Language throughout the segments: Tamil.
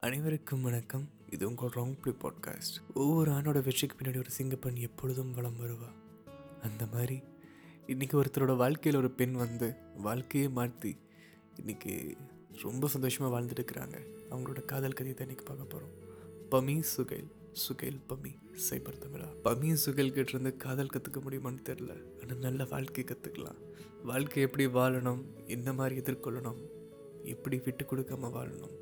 அனைவருக்கும் வணக்கம். இது உங்கள் ராங் ப்ளி பாட்காஸ்ட். ஒவ்வொரு ஆணோட வெற்றிக்கு பின்னாடி ஒரு சிங்கப்பெண் எப்பொழுதும் வளம் வருவா. அந்த மாதிரி இன்னைக்கு ஒருத்தரோட வாழ்க்கையில் ஒரு பெண் வந்து வாழ்க்கையே மாற்றி இன்றைக்கி ரொம்ப சந்தோஷமாக வாழ்ந்துட்டு இருக்கிறாங்க. அவங்களோட காதல் கதையை தான் இன்றைக்கி பார்க்க போகிறோம் பமி சுகைல் சுகைல் பமி சைபர் தமிழா. பமி சுகைல் கிட்டேருந்து காதல் கற்றுக்க முடியுமான்னு தெரில ஆனால் நல்ல வாழ்க்கை கற்றுக்கலாம் வாழ்க்கை எப்படி வாழணும் என்ன மாதிரி எதிர்கொள்ளணும் எப்படி விட்டு கொடுக்காம வாழணும்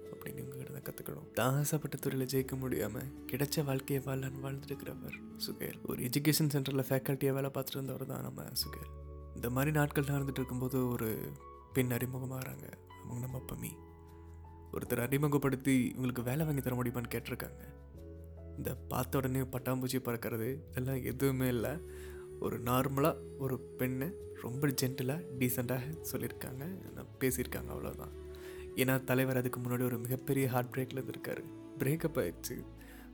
கற்றுக்கணும் தான் ஆசைப்பட்ட துறையில் ஜெயிக்க முடியாமல் கிடைச்ச வாழ்க்கையை வாழலான்னு வாழ்ந்துருக்கிறவர் சுகேல். ஒரு எஜுகேஷன் சென்டரில் ஃபேக்கல்ட்டியாக வேலை பார்த்துட்டு இருந்தவர் தான் நம்ம சுகேல். இந்த மாதிரி நாட்கள் நடந்துட்டு இருக்கும்போது ஒரு பெண் அறிமுகமாகறாங்க அவங்க நம்ம அப்பமி. ஒருத்தர் அறிமுகப்படுத்தி இவங்களுக்கு வேலை வாங்கி தர முடியுமான்னு கேட்டிருக்காங்க. இந்த பார்த்த உடனே பட்டாம்பூச்சி பறக்கிறது இதெல்லாம் எதுவுமே இல்லை. ஒரு நார்மலாக ஒரு பெண்ணை ரொம்ப ஜென்டிலாக டீசெண்டாக சொல்லியிருக்காங்க. பேசியிருக்காங்க அவ்வளோதான் ஏன்னா தலைவர் அதுக்கு முன்னாடி ஒரு மிகப்பெரிய ஹார்ட் பிரேக்கில் இருந்திருக்காரு. பிரேக்கப் ஆயிடுச்சு.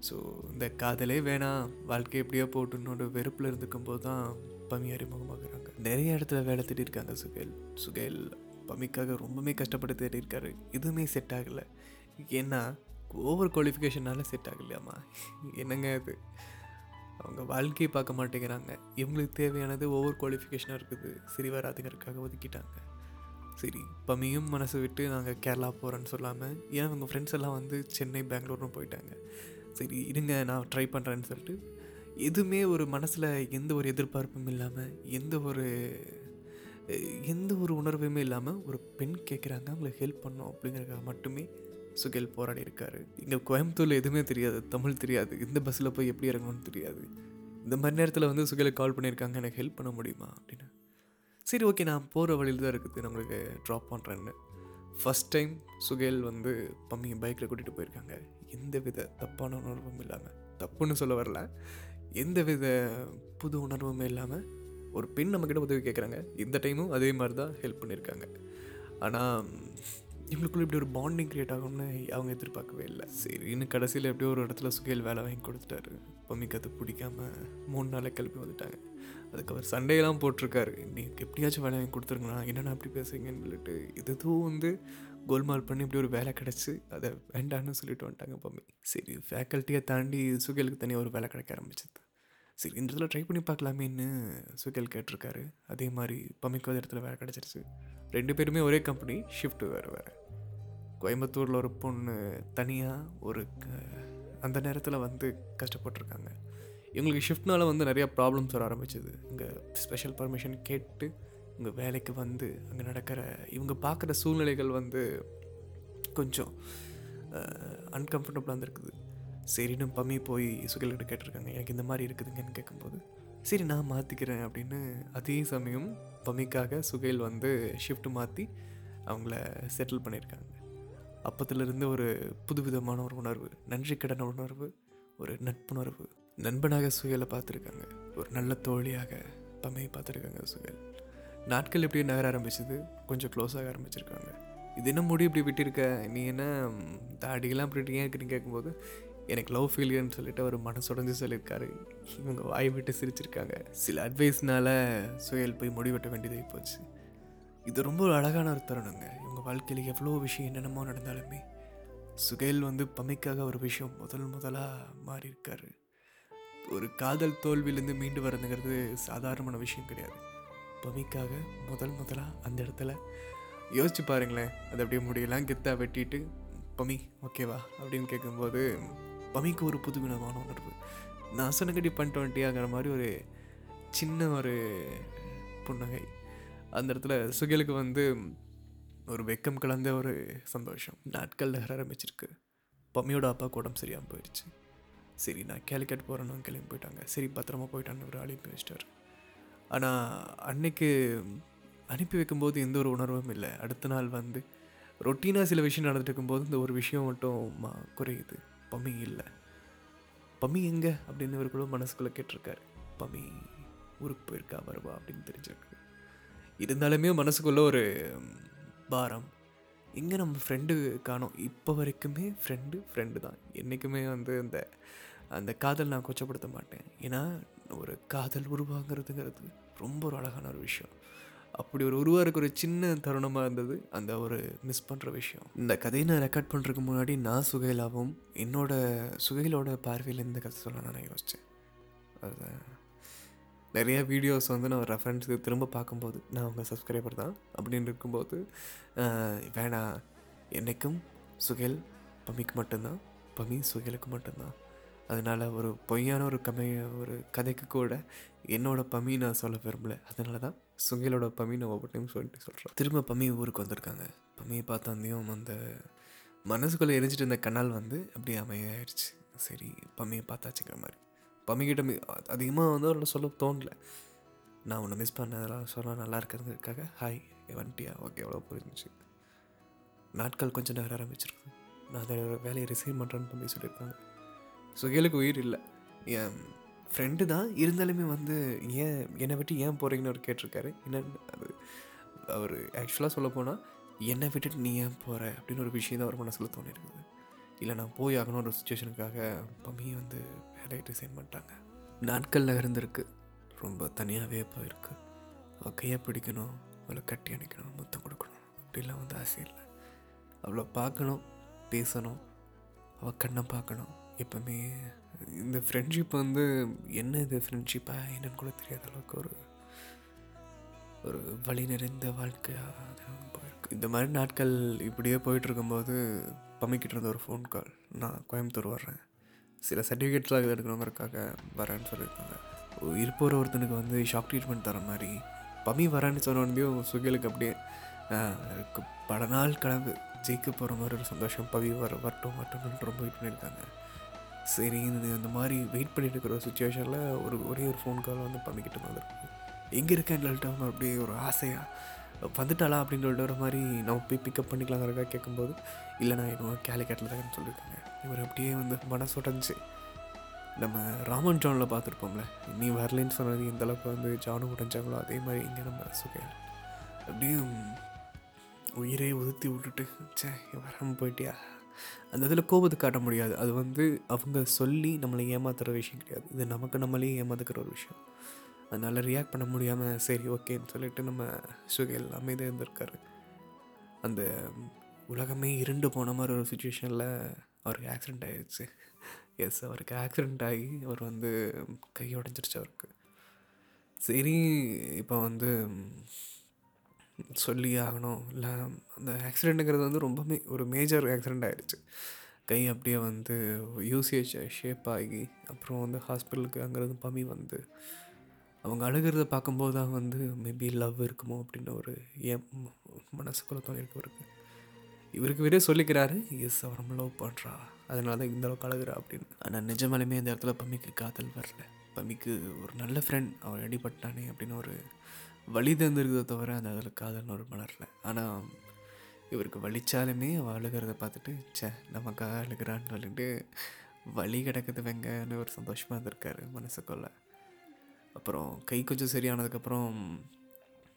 ஸோ இந்த காதலே வேணாம். வாழ்க்கை எப்படியோ போட்டுன்னு வெறுப்பில் இருந்துக்கும் போது தான் பமி அறிமுகமாகிறாங்க. நிறைய இடத்துல வேலை தேடிருக்காங்க சுகேல். சுகேல் பமிக்காக ரொம்பவுமே கஷ்டப்பட்டு தேடிருக்காரு எதுவுமே செட் ஆகலை. ஏன்னா ஓவர் குவாலிஃபிகேஷனால செட் ஆகலையாமா? என்னங்க அது அவங்க வாழ்க்கையை பார்க்க மாட்டேங்கிறாங்க. இவங்களுக்கு தேவையானது ஓவர் குவாலிஃபிகேஷனாக இருக்குது. சரி வராதுங்கிறதுக்காக ஒதுக்கிட்டாங்க. சரி இப்போமையும் மனசு விட்டு நாங்கள் கேரளா போகிறோன்னு சொல்லாமல் ஏன் அவங்க ஃப்ரெண்ட்ஸ் எல்லாம் வந்து சென்னை பெங்களூர்னு போயிட்டாங்க? சரி இருங்க நான் ட்ரை பண்ணுறேன்னு சொல்லிட்டு எதுவுமே ஒரு மனசில் எந்த ஒரு எதிர்பார்ப்பும் இல்லாமல் எந்த ஒரு எந்த ஒரு உணர்வுமே இல்லாமல் ஒரு பெண் கேட்குறாங்க அவங்களுக்கு ஹெல்ப் பண்ணோம் அப்படிங்கிறதுக்காக மட்டுமே சுகேல் போராடி இருக்காரு. இங்கே கோயம்புத்தூரில் எதுவுமே தெரியாது தமிழ் தெரியாது இந்த பஸ்ஸில் போய் எப்படி இறங்கணும்னு தெரியாது. இந்த மாதிரி நேரத்தில் வந்து சுகேலுக்கு கால் பண்ணியிருக்காங்க எனக்கு ஹெல்ப் பண்ண முடியுமா? அப்படின்னு. சரி ஓகே நான் போகிற வழியில் தான் இருக்குது. நான் உங்களுக்கு ட்ராப் பண்ணுறேன்னு ஃபஸ்ட் டைம் சுகேல் வந்து பம்மியை பைக்கில் கூட்டிகிட்டு போயிருக்காங்க. எந்த வித தப்பான உணர்வும் இல்லாமல் தப்புன்னு சொல்ல வரல. எந்த வித புது உணர்வுமே இல்லாமல் ஒரு பெண் நம்மக்கிட்ட உதவி கேட்குறாங்க இந்த டைமும் அதே மாதிரி தான் ஹெல்ப் பண்ணியிருக்காங்க ஆனால் இவங்களுக்குள்ள இப்படி ஒரு பாண்டிங் க்ரியேட் ஆகும்னு அவங்க எதிர்பார்க்கவே இல்லை. சரி இன்னும் கடைசியில் எப்படியோ ஒரு இடத்துல சுகையில் வேலை வாங்கி கொடுத்துட்டாரு. பம்மிக்கு அது பிடிக்காம மூணு நாளில் கிளப்பி வந்துட்டாங்க. அதுக்கு அவர் சண்டையெல்லாம் போட்டிருக்காரு. நீங்கள் எப்படியாச்சும் வேலை வாங்கி கொடுத்துருங்கண்ணா. என்னென்ன அப்படி பேசுறீங்கன்னு சொல்லிட்டு இது வந்து கோல்மால் பண்ணி இப்படி ஒரு வேலை கிடச்சி அதை வேண்டான்னு சொல்லிட்டு வந்துட்டாங்க பம்மி. சரி ஃபேக்கல்ட்டியை தாண்டி சுகேலுக்கு தனியாக ஒரு வேலை கிடைக்க ஆரம்பிச்சது. சரி இந்த இடத்துல ட்ரை பண்ணி பார்க்கலாமேன்னு சுகேல் கேட்டிருக்காரு. அதே மாதிரி பம்மிக்கு ஒரு இடத்துல வேலை கிடச்சிருச்சு. ரெண்டு பேருமே ஒரே கம்பெனி ஷிஃப்ட் வேறு வேறு. கோயம்புத்தூரில் ஒரு பொண்ணு தனியாக ஒரு க- அந்த நேரத்தில் வந்து கஷ்டப்பட்டிருக்காங்க. இவங்களுக்கு ஷிஃப்ட்னால வந்து நிறையா ப்ராப்ளம்ஸ் வர ஆரம்பிச்சது. இங்கே ஸ்பெஷல் பர்மிஷன் கேட்டு இங்கே வேலைக்கு வந்து அங்கே நடக்கிற இவங்க பார்க்குற சூழ்நிலைகள் வந்து கொஞ்சம் அன்கம்ஃபர்டபுளாக இருந்திருக்குது சரின்னு பம்மி போய் சுகல்கிட்ட கேட்டிருக்காங்க. எனக்கு இந்த மாதிரி இருக்குதுங்கன்னு கேட்கும்போது சரி நான் மாற்றிக்கிறேன் அப்படின்னு அதே சமயம் பம்மிக்காக சுகைல் வந்து ஷிஃப்ட் மாற்றி அவங்கள செட்டில் பண்ணியிருக்காங்க. அப்பத்துலேருந்து ஒரு புதுவிதமான ஒரு உணர்வு நன்றி கடன் உணர்வு ஒரு நட்புணர்வு. நண்பனாக சுயலை பார்த்துருக்காங்க. ஒரு நல்ல தோழியாக பம்மையை பார்த்துருக்காங்க சுயல் நாட்கள் எப்படியும் நகர ஆரம்பிச்சது. கொஞ்சம் க்ளோஸ் ஆக ஆரம்பிச்சிருக்காங்க. இது என்ன முடி இப்படி விட்டிருக்க? நீ என்ன தாடியெல்லாம் இப்படி ஏன் இருக்குன்னு கேட்கும்போது எனக்கு லவ் ஃபெயிலியர்னு சொல்லிட்டு அவர் மனசுடைஞ்சு சொல்லியிருக்காரு. இவங்க வாய் விட்டு சிரிச்சிருக்காங்க. சில அட்வைஸ்னால சுயல் போய் முடிவெட்ட வேண்டியதாகி போச்சு. இது ரொம்ப ஒரு அழகான ஒரு தருணங்க. இவங்க வாழ்க்கையில் எவ்வளோ விஷயம் என்னென்னமோ நடந்தாலுமே சுகைல் வந்து பமைக்காக ஒரு விஷயம் முதல் முதலாக மாறியிருக்காரு. ஒரு காதல் தோல்வியிலேருந்து மீண்டு வரதுங்கிறது சாதாரணமான விஷயம் கிடையாது. பமிக்காக முதல் முதலாக அந்த இடத்துல யோசிச்சு பாருங்களேன். அது அப்படியே முடியெல்லாம் கெத்தாக வெட்டிட்டு பமி ஓகேவா அப்படின்னு கேட்கும்போது பமிக்கு ஒரு புது விதமான உணர்வு. நான் சொன்னகடி பண்ணிட்டு வந்துட்டியாங்கிற மாதிரி ஒரு சின்ன ஒரு புன்னகை. அந்த இடத்துல சுகிலுக்கு வந்து ஒரு வெக்கம் கலந்த ஒரு சந்தோஷம். நாட்கள் நகர ஆரம்பிச்சிருக்கு. பம்மியோட அப்பாவுக்கு உடம்பு சரியாக போயிடுச்சு சரி நான் கேலிக்கட் போகிறேன்னு கிளம்பி போயிட்டாங்க. சரி பத்திரமா போயிட்டான்னு ஒரு அனுப்பி வச்சிட்டார் ஆனால் அன்னைக்கு அனுப்பி வைக்கும்போது எந்த ஒரு உணர்வும் இல்லை. அடுத்த நாள் வந்து ரொட்டீனாக சில விஷயம் நடந்துட்டு இருக்கும்போது இந்த ஒரு விஷயம் மட்டும் குறையுது. பம்மி இல்லை. பம்மி எங்கே? அப்படின்னு இவருக்குள்ள மனசுக்குள்ளே கேட்டிருக்காரு. பம்மி ஊருக்கு போயிருக்கா வருவா அப்படின்னு தெரிஞ்சிருக்கு. இருந்தாலுமே மனசுக்குள்ளே ஒரு பாரம். எங்கே நம்ம ஃப்ரெண்டு காணோம். இப்போ வரைக்குமே ஃப்ரெண்டு ஃப்ரெண்டு தான். என்றைக்குமே வந்து அந்த அந்த காதல் நான் கொச்சப்படுத்த மாட்டேன். ஏன்னா ஒரு காதல் உருவாங்கிறதுங்கிறது ரொம்ப ஒரு அழகான ஒரு விஷயம். அப்படி ஒரு உருவாக இருக்க ஒரு சின்ன தருணமாக இருந்தது. அந்த ஒரு மிஸ் பண்ணுற விஷயம். இந்த கதையை நான் ரெக்கார்ட் பண்ணுறதுக்கு முன்னாடி நான் சுகைலாவும் என்னோட சுகைலோட பார்வையில் இந்த கதை சொல்ல நான் யோசித்தேன் அதுதான் நிறைய வீடியோஸ் வந்து நான் ரெஃபரன்ஸுக்கு திரும்ப பார்க்கும்போது நான் அவங்க சப்ஸ்கிரைபர் தான் அப்படின்னு இருக்கும்போது வேணா வேணாம் என்னைக்கும் சுகேல் பமிக்கு மட்டும்தான் பமி சுகேலுக்கு மட்டும்தான். அதனால் ஒரு பொய்யான ஒரு கமை ஒரு கதைக்கு கூட என்னோடய பமி நான் சொல்ல விரும்பல. அதனால தான் சுகேலோட பமி நான் ஒவ்வொரு டைம் சொல்லிட்டு சொல்கிறேன் திரும்ப பமி ஊருக்கு வந்திருக்காங்க. பமியை பார்த்தாந்தையும் அந்த மனசுக்குள்ளே எரிஞ்சிட்டு இருந்த கனால் வந்து அப்படியே அமையாயிடுச்சு சரி பம்மியை பார்த்தாச்சுங்கிற மாதிரி. பம்மிக்கிட்ட அதிகமாக வந்து அவரோட சொல்ல தோணல. நான் ஒன்று மிஸ் பண்ண அதெல்லாம் சொல்ல நல்லா இருக்கிறதுக்காக ஹாய் வந்துட்டியா ஓகே எவ்வளோ புரிஞ்சிச்சு? நாட்கள் கொஞ்சம் நேரம் ஆரம்பிச்சிருக்கு நான் அதோட வேலையை ரிசைன் பண்ணுறேன்னு பண்ணி சொல்லியிருக்காங்க. சுகேலுக்கு உயிர் இல்லை. என் ஃப்ரெண்டு தான் இருந்தாலுமே வந்து ஏன் என்னை விட்டு ஏன் போகிறீங்கன்னு அவர் கேட்டிருக்காரு. என்ன அது அவர் ஆக்சுவலாக சொல்ல போனால் என்னை விட்டுட்டு நீ ஏன் போகிற அப்படின்னு ஒரு விஷயம் தான் அவர் மனசில் தோணிருக்குது. இல்லை நான் போய் ஆகணும் ஒரு சுச்சுவேஷனுக்காக பம்மியை வந்து வேலையை ரிசைன் பண்ணிட்டாங்க. நாட்கள் நகர்ந்திருக்கு. ரொம்ப தனியாகவே போயிருக்கு. அவள் கையை பிடிக்கணும் அவளை கட்டி அணைக்கணும் முத்தம் கொடுக்கணும். அப்படிலாம் வந்து ஆசை இல்லை. அவளை பார்க்கணும் பேசணும் அவள் கண்ணை பார்க்கணும். எப்பவுமே இந்த ஃப்ரெண்ட்ஷிப் வந்து என்ன இது ஃப்ரெண்ட்ஷிப்பாக என்னன்னு கூட தெரியாத அளவுக்கு ஒரு ஒரு வழி நிறைந்த வாழ்க்கையாக போயிருக்கு. இந்த மாதிரி நாட்கள் இப்படியே போயிட்டு இருக்கும்போது பம்மிக்கிட்டு இருந்த ஒரு ஃபோன் கால் நான் கோயம்புத்தூர் வர்றேன். சில சர்டிஃபிகேட்ஸ்லாம் எடுக்கணுங்கிறக்காக வரேன்னு சொல்லியிருக்காங்க. இருப்போகிற ஒருத்தனுக்கு வந்து ஷாக் ட்ரீட்மெண்ட் தர மாதிரி. பம்மி வரேன்னு சொன்னோடனையும் சுகிலுக்கு அப்படியே பல நாள் கனவு. ஜெயிக்க போகிற மாதிரி ஒரு சந்தோஷம். பவி வர வரட்டும் வரட்டும்னு ரொம்ப வெயிட் பண்ணியிருக்காங்க. சரி இந்த இந்த மாதிரி வெயிட் பண்ணிட்டு இருக்கிற சுச்சுவேஷனில் ஒரு ஒரே ஒரு ஃபோன் கால் வந்து பம்மிக்கிட்ட வந்திருக்கு. எங்கே இருக்கேன்னு சொல்லிட்டு அவங்க அப்படியே ஒரு ஆசையாக வந்துட்டாளா அப்படின்னு சொல்லிட்டு ஒரு மாதிரி நம்ம போய் பிக்கப் பண்ணிக்கலாங்கிறக்கா கேட்கும்போது இல்லை நான் இன்னும் கேலிக்கட்டில் தான் சொல்லியிருக்காங்க. இவர் அப்படியே வந்து மனசு உடஞ்சி நம்ம ராமன் ஜானில் பார்த்துருப்போம்ல நீ வரலன்னு சொன்னது எந்த அளவுக்கு வந்து ஜானும் உடஞ்சாங்களோ அதே மாதிரி இங்கே நம்ம சுகையால் அப்படியே உயிரே உதுத்தி விட்டுட்டு ச்சே வராமல் போயிட்டியா? அந்த இதில் கோபத்தை காட்ட முடியாது. அது வந்து அவங்க சொல்லி நம்மளை ஏமாத்துகிற விஷயம் கிடையாது. இது நமக்கு நம்மளே ஏமாத்துக்கிற ஒரு விஷயம். அதனால் ரியாக்ட் பண்ண முடியாமல் சரி ஓகேன்னு சொல்லிட்டு நம்ம சுகைல் அமைதியாக இருந்திருக்காரு. அந்த உலகமே இருண்டு போன மாதிரி ஒரு சுச்சுவேஷனில் அவருக்கு ஆக்சிடெண்ட் ஆகிடுச்சு எஸ் அவருக்கு ஆக்சிடெண்ட் ஆகி அவர் வந்து கை உடஞ்சிருச்சு அவருக்கு. சரி இப்போ வந்து சொல்லி ஆகணும். இல்லை அந்த ஆக்சிடெண்ட்டுங்கிறது வந்து ரொம்பவே ஒரு மேஜர் ஆக்சிடெண்ட் ஆகிடுச்சு கை அப்படியே வந்து யூசிஹெச் ஷேப் ஆகி அப்புறம் வந்து ஹாஸ்பிட்டலுக்கு அங்கேருந்து பமி வந்து அவங்க அழுகிறத பார்க்கும்போது தான் வந்து மேபி லவ் இருக்குமோ? அப்படின்னு ஒரு ஏன் மனசுக்குள்ளே தோணிருக்கு இருக்கு இவருக்கு விட சொல்லிக்கிறாரு எஸ் அவர் நம்ம லவ் பண்ணுறா அதனால தான் இந்த அளவுக்கு அழுகிறா அப்படின்னு. ஆனால் நிஜமாலுமே இந்த இடத்துல பம்மிக்கு காதல் வரல. பம்மிக்கு ஒரு நல்ல ஃப்ரெண்ட் அவர் அடிபட்டானே அப்படின்னு ஒரு வழி தந்துருக்கதை தவிர அந்த இடத்துல காதல்னு ஒரு மலரல ஆனால் இவருக்கு வலிச்சாலுமே அவள் அழுகிறத பார்த்துட்டு ச்சே நமக்காக அழுகிறான்னு சொல்லிட்டு வழி கிடக்குது வெங்கன்னு ஒரு சந்தோஷமாக இருந்திருக்காரு மனசுக்குள்ளே. அப்புறம் கை கொஞ்சம் சரியானதுக்கப்புறம்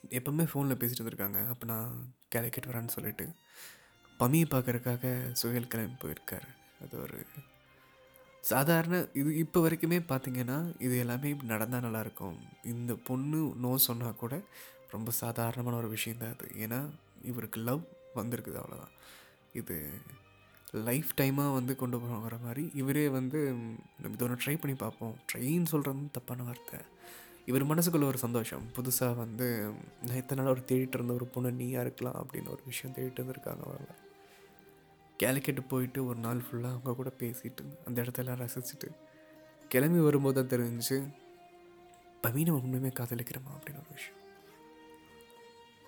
எப்பவுமே ஃபோனில் பேசிகிட்டு இருந்திருக்காங்க அப்போ நான் கேலிக்கெட் வரேன்னு சொல்லிட்டு பமியை பார்க்கறதுக்காக சுயல் கிளம்பி போயிருக்காரு. அது ஒரு சாதாரண இது இப்போ வரைக்குமே பார்த்திங்கன்னா இது எல்லாமே நடந்தால் நல்லாயிருக்கும் இந்த பொண்ணு நோ சொன்னால் கூட ரொம்ப சாதாரணமான ஒரு விஷயந்தான் அது. ஏன்னா இவருக்கு லவ் வந்திருக்குது அவ்வளோதான் இது லைஃப் டைமாக வந்து கொண்டு போகிற மாதிரி இவரே வந்து நம்ம இதோட ட்ரை பண்ணி பார்ப்போம். ட்ரைன்னு சொல்கிறது தப்பான வார்த்தை. இவர் மனசுக்குள்ள ஒரு சந்தோஷம். புதுசாக வந்து நான் இத்தனை நாள் ஒரு தேடிட்டு இருந்த ஒரு பொண்ணு நீயாக இருக்கலாம் அப்படின்னு ஒரு விஷயம் தேடிட்டு இருந்திருக்காங்க அவங்க கேலிக்கெட்டு போயிட்டு ஒரு நாள் ஃபுல்லாக அவங்க கூட பேசிட்டு அந்த இடத்தெல்லாம் ரசிச்சுட்டு கிளம்பி வரும்போது தான் தெரிஞ்சு பவீனை உண்மையுமே காதலிக்கிறோமா? அப்படின்னு ஒரு விஷயம்.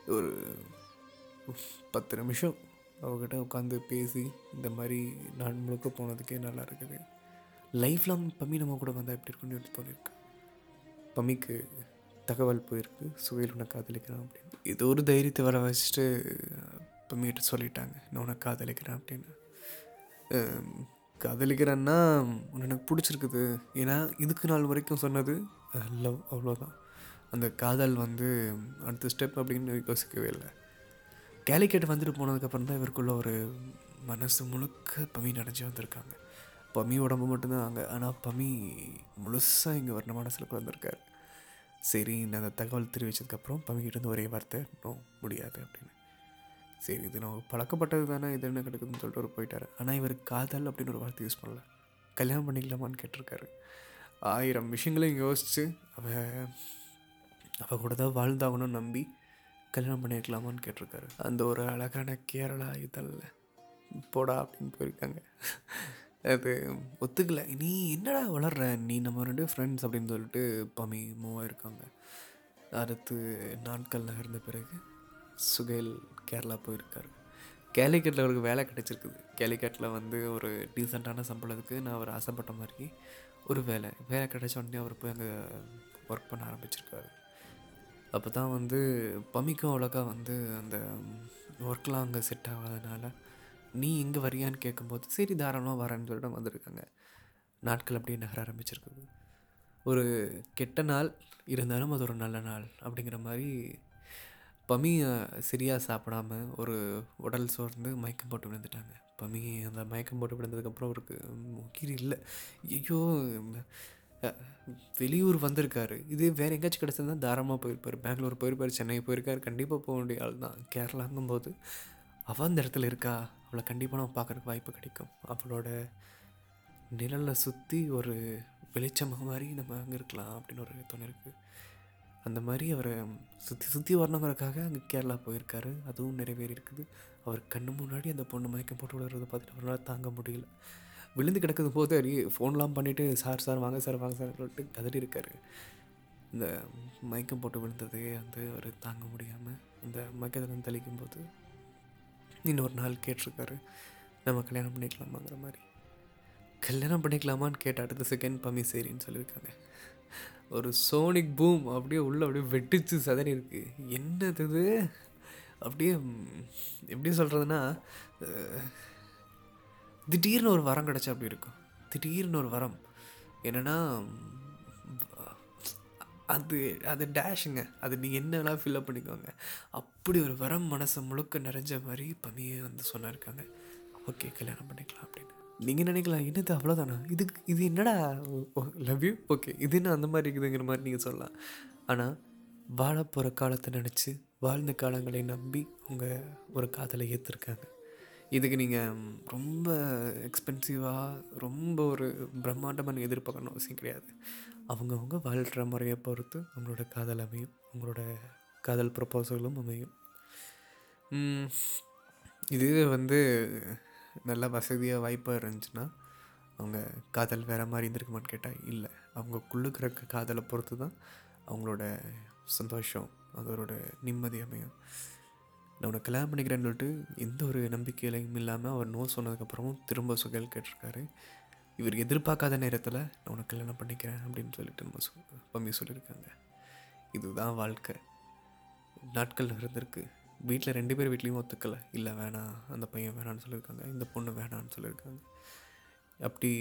ஒரு பத்து நிமிஷம் அவகிட்ட உட்காந்து பேசி இந்த மாதிரி நான் முழுக்க போனதுக்கே நல்லா இருக்குது. லைஃப் லாங் பம்மி நம்ம கூட வந்தால் எப்படி இருக்குன்னு எனக்கு தோணிருக்கு. பம்மிக்கு தகவல் போயிருக்கு. சுவையில் உன்னை காதலிக்கிறான் அப்படின்னு. இது ஒரு தைரியத்தை வர வச்சுட்டு பம்மிகிட்ட சொல்லிட்டாங்க. நான் உன்னை காதலிக்கிறேன் அப்படின்னு. காதலிக்கிறேன்னா உன்னை எனக்கு பிடிச்சிருக்குது. ஏன்னா இதுக்கு நாள் வரைக்கும் சொன்னது லவ் அவ்வளோதான் அந்த காதல் வந்து அடுத்த ஸ்டெப் அப்படின்னு யோசிக்கவே இல்லை. கேலிக்கெட் வந்துட்டு போனதுக்கப்புறம் தான் இவருக்குள்ளே ஒரு மனசு முழுக்க பமி நினச்சி வந்திருக்காங்க. பமி உடம்பு மட்டும்தான் அங்கே. ஆனால் பமி முழுசாக இங்கே வர்ண மனசில் வந்திருக்காரு சரி நான் அந்த தகவல் தெரிவித்ததுக்கப்புறம் பமிக்கிட்டேருந்து ஒரே வார்த்தை நோ முடியாது அப்படின்னு. சரி இது நம்ம பழக்கப்பட்டது தானே இது என்ன கிடக்குதுன்னு சொல்லிட்டு அவர் போயிட்டார். ஆனால் இவர் காதல் அப்படின்னு ஒரு வார்த்தை யூஸ் பண்ணல. கல்யாணம் பண்ணிக்கலாமான்னு கேட்டிருக்காரு. ஆயிரம் விஷயங்களையும் யோசித்து அவ அவள் கூட தான் வாழ்ந்தாகணும்னு நம்பி கல்யாணம் பண்ணியிருக்கலாமான்னு கேட்டிருக்காரு. அந்த ஒரு அழகான கேரளா இதழில் போடா அப்படின்னு போயிருக்காங்க. அது ஒத்துக்கல. நீ என்னடா வளர்ற? நீ நம்ம ரெண்டு ஃப்ரெண்ட்ஸ் அப்படின்னு சொல்லிட்டு பமி மூவ் ஆயிருக்காங்க. அடுத்து நாட்கள் நகர்ந்த பிறகு சுகைல் கேரளா போயிருக்காரு. கேலிக்கட்டில் அவருக்கு வேலை கிடச்சிருக்குது. கேலிக்கட்டில் வந்து ஒரு டீசெண்டான சம்பளத்துக்கு நான் அவர் ஆசைப்பட்ட மாதிரி ஒரு வேலை. வேலை கிடைச்ச உடனே அவர் போய் அங்கே ஒர்க் பண்ண ஆரம்பிச்சிருக்காரு. அப்போ தான் வந்து பமிக்கும் அவ்வளோக்கா வந்து அந்த ஒர்க்லாம் அங்கே செட் ஆகாதனால நீ இங்கே வரியான்னு கேட்கும்போது சரி தாராளமாக வரேன்னு சொல்லிட்டு வந்திருக்காங்க. நாட்கள் அப்படியே நகர ஆரம்பிச்சிருக்குது. ஒரு கெட்ட நாள் இருந்தாலும் அது ஒரு நல்ல நாள் அப்படிங்கிற மாதிரி பமி சரியாக சாப்பிடாம ஒரு உடல் சோர்ந்து மயக்கம் போட்டு விழுந்துட்டாங்க. பமி அந்த மயக்கம் போட்டு விழுந்ததுக்கப்புறம் அவருக்கு உயிர் இல்லை. ஐயோ வெளியூர் வந்திருக்காரு. இது வேறு எங்கேயாச்சும் கிடச்சிருந்தா தாராளமாக போயிருப்பார். பெங்களூர் போயிருப்பார் சென்னை போயிருக்காரு. கண்டிப்பாக போக வேண்டிய ஆள் தான். கேரளாங்கும்போது அவள் அந்த இடத்துல இருக்கா? அவளை கண்டிப்பாக நம்ம பார்க்குறக்கு வாய்ப்பு கிடைக்கும். அவளோட நிழலை சுற்றி ஒரு வெளிச்சமாக மாதிரி நம்ம அங்கே இருக்கலாம் அப்படின்னு ஒரு தோணு இருக்குது அந்த மாதிரி அவரை சுற்றி சுற்றி வரணுங்கிறதுக்காக அங்கே கேரளா போயிருக்காரு. அதுவும் நிறைவேறி இருக்குது அவர் கண்ணு முன்னாடி அந்த பொண்ணு மயக்கம் போட்டு விடுறதை பார்த்துட்டு அவரால் தாங்க முடியல. விழுந்து கிடக்குது போது ஃபோன்லாம் பண்ணிவிட்டு சார் சார் வாங்க சார் வாங்க சார் சொல்லிட்டு கதறி இருக்காரு. இந்த மயக்கம் போட்டு விழுந்தது வந்து அவர் தாங்க முடியாமல் இந்த மயக்கத்திலிருந்து தெளிக்கும் போது இன்னொரு நாள் கேட்டிருக்காரு நம்ம கல்யாணம் பண்ணிக்கலாமாங்கிற மாதிரி. கல்யாணம் பண்ணிக்கலாமான்னு கேட்ட அடுத்த செகண்ட் பம்மி சரின்னு சொல்லியிருக்காங்க. ஒரு சோனிக் பூம் அப்படியே உள்ள அப்படியே வெட்டிச்சு சதறி இருக்கு. என்னது அப்படியே எப்படி சொல்கிறதுனா திடீர்னு ஒரு வரம் கிடச்சா அப்படி இருக்கும். திடீர்னு ஒரு வரம். என்னென்னா அது அது டேஷுங்க அது நீங்கள் என்ன ஃபில்அப் பண்ணிக்கோங்க. அப்படி ஒரு வரம் மனசை முழுக்க நிறைஞ்ச மாதிரி பமியே வந்து சொன்னாருக்காங்க. ஓகே கல்யாணம் பண்ணிக்கலாம் அப்படின்னு. நீங்கள் நினைக்கலாம் என்னது அவ்வளோதானா இதுக்கு இது என்னடா லவ் யூ ஓகே இது என்ன அந்த மாதிரி இருக்குதுங்கிற மாதிரி நீங்கள் சொல்லலாம். ஆனால் வாழ போகிற காலத்தை நினச்சி வாழ்ந்த காலங்களை நம்பி அவங்க ஒரு காதலை ஏற்றிருக்காங்க இதுக்கு நீங்கள் ரொம்ப எக்ஸ்பென்சிவாக ரொம்ப ஒரு பிரம்மாண்டமான எதிர்பார்க்கணும் அவசியம் கிடையாது. அவங்கவுங்க வாழ்கிற முறையை பொறுத்து அவங்களோட காதல் அமையும் அவங்களோட காதல் ப்ரப்போசலும் அமையும். இது வந்து நல்ல வசதியாக வாய்ப்பாக இருந்துச்சுன்னா அவங்க காதல் வேறு மாதிரி இருந்திருக்குமான்னு கேட்டால் இல்லை. அவங்க குள்ளுக்கிற காதலை பொறுத்து தான் அவங்களோட சந்தோஷம் அதோட நிம்மதி அமையும். நான் உன்னை கல்யாணம் பண்ணிக்கிறேன்னு சொல்லிட்டு எந்த ஒரு நம்பிக்கையிலையும் இல்லாமல் அவர் நோ சொன்னதுக்கப்புறமும் திரும்ப சுகல் கேட்டிருக்காரு. இவர் எதிர்பார்க்காத நேரத்தில் நான் உனக்கு கல்யாணம் பண்ணிக்கிறேன் அப்படின்னு சொல்லிட்டு நம்ம சொ பம்மி சொல்லியிருக்காங்க. இதுதான் வாழ்க்கை. நாட்கள் இருந்திருக்கு. வீட்டில் ரெண்டு பேர் வீட்லேயும் ஒத்துக்கலை. இல்லை வேணாம் அந்த பையன் வேணான்னு சொல்லியிருக்காங்க. இந்த பொண்ணு வேணான்னு சொல்லியிருக்காங்க. அப்படி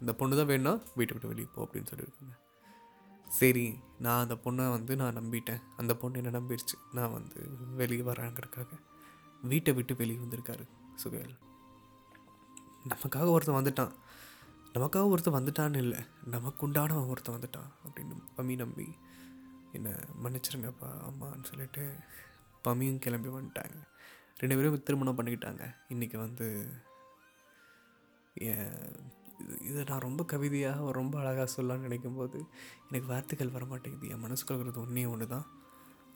இந்த பொண்ணு தான் வேணும்னா வீட்டை விட்டு வெளியே போ அப்படின்னு சொல்லியிருக்காங்க. சரி நான் அந்த பொண்ணை வந்து நான் நம்பிட்டேன். அந்த பொண்ணு என்ன நம்பிடுச்சு நான் வந்து வெளியே வரேங்கிறதுக்காக வீட்டை விட்டு வெளியே வந்திருக்காரு சுகையல் நமக்காக ஒருத்தன் வந்துட்டான். நமக்காக ஒருத்தன் வந்துட்டான்னு இல்லை நமக்கு உண்டானவன் ஒருத்தன் வந்துட்டான் அப்படின்னு பமி நம்பி என்னை மன்னிச்சிருங்கப்பா அம்மான்னு சொல்லிட்டு பமியும் கிளம்பி வந்துட்டாங்க. ரெண்டு பேரும் திருமணம் பண்ணிக்கிட்டாங்க. இன்றைக்கி வந்து என் இது இதை நான் ரொம்ப கவிதையாக ரொம்ப அழகாக சொல்லலாம்னு நினைக்கும்போது எனக்கு வார்த்தைகள் வர மாட்டேங்குது என் மனசுக்குள்ளது இருக்கிறது ஒன்றே ஒன்று தான்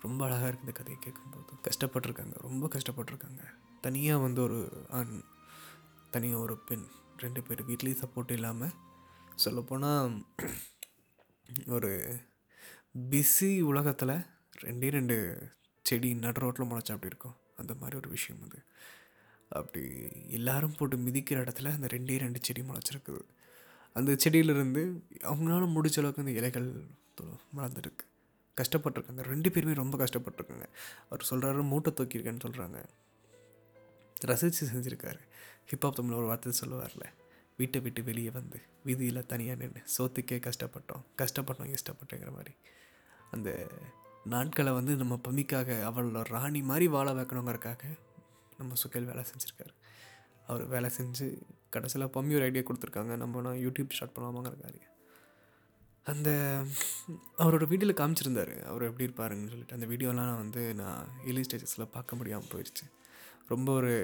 ரொம்ப அழகாக இருக்குது இந்த கதையை கேட்கும்போது. கஷ்டப்பட்டிருக்காங்க ரொம்ப கஷ்டப்பட்டிருக்காங்க. தனியாக வந்து ஒரு ஆண் தனியாக ஒரு பெண் ரெண்டு பேர் வீட்லேயும் சப்போர்ட் இல்லாமல் சொல்லப்போனால் ஒரு பிஸி உலகத்தில் ரெண்டே ரெண்டு செடி நடு ரோட்டில் முளைச்சா அப்படி இருக்கும். அந்த மாதிரி ஒரு விஷயம் அது. அப்படி எல்லாரும் போட்டு மிதிக்கிற இடத்துல அந்த ரெண்டே ரெண்டு செடி முளைச்சிருக்குது. அந்த செடியிலிருந்து அவங்களால முடிச்ச அளவுக்கு அந்த இலைகள் வளர்ந்துருக்கு. கஷ்டப்பட்டிருக்காங்க. ரெண்டு பேருமே ரொம்ப கஷ்டப்பட்டிருக்காங்க. அவர் சொல்கிறாரு மூட்டை தூக்கியிருக்கேன்னு சொல்கிறாங்க ரசித்து செஞ்சுருக்காரு. ஹிப்ஹாப் தமிழ் ஒரு வார்த்தை சொல்லுவார்ல வீட்டை விட்டு வெளியே வந்து வீதியில் தனியாக நின்று சோத்துக்கே கஷ்டப்பட்டோம். கஷ்டப்பட்டோம் இஷ்டப்பட்டோங்கிற மாதிரி. அந்த நாட்களை வந்து நம்ம பமிக்காக அவளோட ராணி மாதிரி வாழ வைக்கணுங்கிறக்காக நம்ம சுகேல் வேலை செஞ்சுருக்காரு. அவர் வேலை செஞ்சு கடைசியில் பம்மி ஒரு ஐடியா கொடுத்துருக்காங்க. நம்ம நான் யூடியூப் ஸ்டார்ட் பண்ணலாமாங்கிறக்காரு அந்த அவரோட வீடியோவில் காமிச்சிருந்தாரு. அவர் எப்படி இருப்பாருன்னு சொல்லிட்டு. அந்த வீடியோலாம் நான் வந்து நான் இலி ஸ்டேஜஸில் பார்க்க முடியாமல் போயிடுச்சு. ரொம்ப ஒரு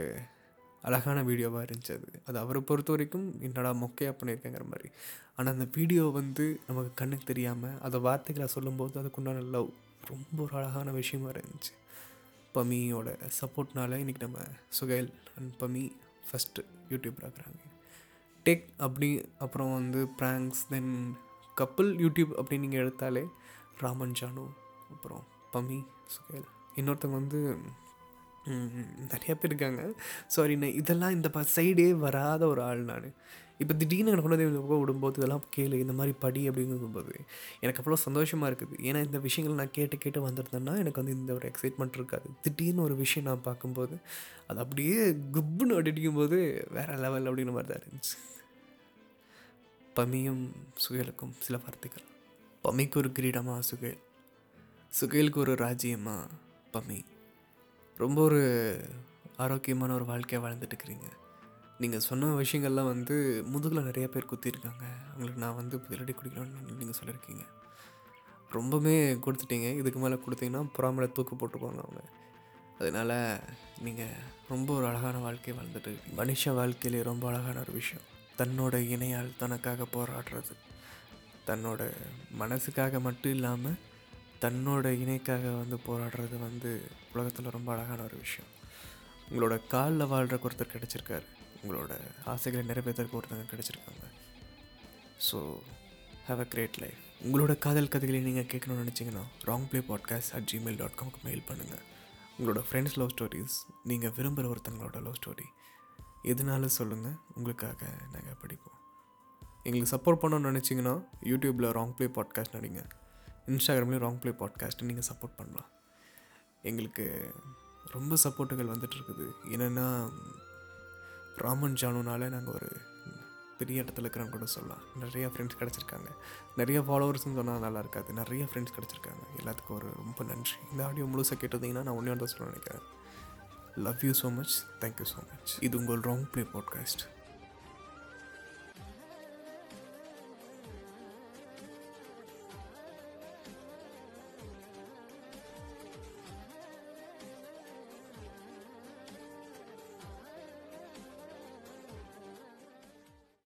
அழகான வீடியோவாக இருந்துச்சு அது. அது அவரை பொறுத்த வரைக்கும் என்னடா மொக்கையாக பண்ணியிருக்கேங்கிற மாதிரி. ஆனால் அந்த வீடியோ வந்து நமக்கு கண்ணுக்கு தெரியாமல் அதை வார்த்தைகளை சொல்லும்போது அதுக்குண்டான லவ் ரொம்ப ஒரு அழகான விஷயமா இருந்துச்சு. பமியோட சப்போர்ட்னால இன்றைக்கி நம்ம Suhail and Fahmi first YouTube ஆக்குறாங்க tech அப்படி அப்புறம் வந்து ப்ராங்க்ஸ் தென் கப்பல் யூடியூப் அப்படின்னு நீங்கள் எடுத்தாலே ராமன் ஜானு அப்புறம் பமி சுகைல். இன்னொருத்தவங்க வந்து நிறையா பேர் இருக்காங்க. சாரி நான் இதெல்லாம் இந்த ப சைடே வராத ஒரு ஆள் நான். இப்போ திடீர்னு எனக்கு கொண்டு வந்து விடும்போது இதெல்லாம் கேளு இந்த மாதிரி படி அப்படிங்கும்போது எனக்கு அவ்வளோ சந்தோஷமாக இருக்குது. ஏன்னா இந்த விஷயங்கள் நான் கேட்டு கேட்டு வந்திருந்தேன்னா எனக்கு வந்து இந்த ஒரு எக்ஸைட்மெண்ட் இருக்காது. திடீர்னு ஒரு விஷயம் நான் பார்க்கும்போது அது அப்படியே குப்புன்னு அடிக்கும்போது வேறு லெவல் அப்படிங்கிற மாதிரி தான் இருந்துச்சு. பமியும் சுகேலுக்கும் சில வார்த்தைகள். பமிக்கு ஒரு கிரீடமாக சுகேல். சுகேலுக்கு ஒரு ராஜ்யமாக பமி. ரொம்ப ஒரு ஆரோக்கியமான ஒரு வாழ்க்கையை வாழ்ந்துட்டு இருக்கிறீங்க நீங்கள் சொன்ன விஷயங்கள்லாம் வந்து முதுகில் நிறைய பேர் குத்திருக்காங்க. அவங்களுக்கு நான் வந்து பதிலடி குடிக்கணும்னு நீங்கள் சொல்லியிருக்கீங்க ரொம்பவே கொடுத்துட்டீங்க. இதுக்கு மேலே கொடுத்தீங்கன்னா புறாமலை தூக்கு போட்டுக்குவாங்க அவங்க. அதனால் நீங்கள் ரொம்ப ஒரு அழகான வாழ்க்கையை வாழ்ந்துட்டு மனுஷ வாழ்க்கையிலே ரொம்ப அழகான ஒரு விஷயம். தன்னோட இணையால் தனக்காக போராடுறது. தன்னோட மனசுக்காக மட்டும் இல்லாமல் தன்னோட இணைக்காக வந்து போராடுறது வந்து உலகத்தில் ரொம்ப அழகான ஒரு விஷயம். உங்களோட காலில் வாழ்கிறக்கு ஒருத்தர் கிடச்சிருக்காரு. உங்களோட ஆசைகளை நிறைவேற்றக்கு ஒருத்தங்க கிடச்சிருக்காங்க. So have a great life உங்களோட காதல் கதைகளை நீங்கள் கேட்கணும்னு நினச்சிங்கன்னா wrong play podcast at Gmail dot காம்க்கு mail பண்ணுங்கள் உங்களோட ஃப்ரெண்ட்ஸ் லவ் ஸ்டோரிஸ் நீங்கள் விரும்புகிற ஒருத்தங்களோட லவ் ஸ்டோரி எதுனாலும் சொல்லுங்கள் உங்களுக்காக நாங்கள் படிப்போம். எங்களுக்கு சப்போர்ட் பண்ணணும்னு நினச்சிங்கன்னா யூடியூப்பில் ராங் ப்ளே பாட்காஸ்ட் நடிங்க. இன்ஸ்டாகிராம்லேயும் ராங் ப்ளே பாட்காஸ்ட்டு நீங்கள் சப்போர்ட் பண்ணலாம். எங்களுக்கு ரொம்ப சப்போர்ட்டுகள் வந்துட்டு இருக்குது என்னென்னா ராமன் ஜானுனால நாங்கள் ஒரு பெரிய இடத்துல இருக்கிறோன்னு கூட சொல்லலாம். நிறைய ஃப்ரெண்ட்ஸ் கிடச்சிருக்காங்க. நிறைய ஃபாலோவர்ஸ்னு சொன்னால் நல்லா இருக்காது. நிறைய ஃப்ரெண்ட்ஸ் கிடச்சிருக்காங்க. எல்லாத்துக்கும் ஒரு ரொம்ப நன்றி. இந்த ஆடியோ முழுசாக கேட்டிருந்தீங்கன்னா நான் ஒன்றே தான் சொல்ல நினைக்கிறேன். Love you so much thank you so much இது உங்கள் ராங் ப்ளே பாட்காஸ்ட்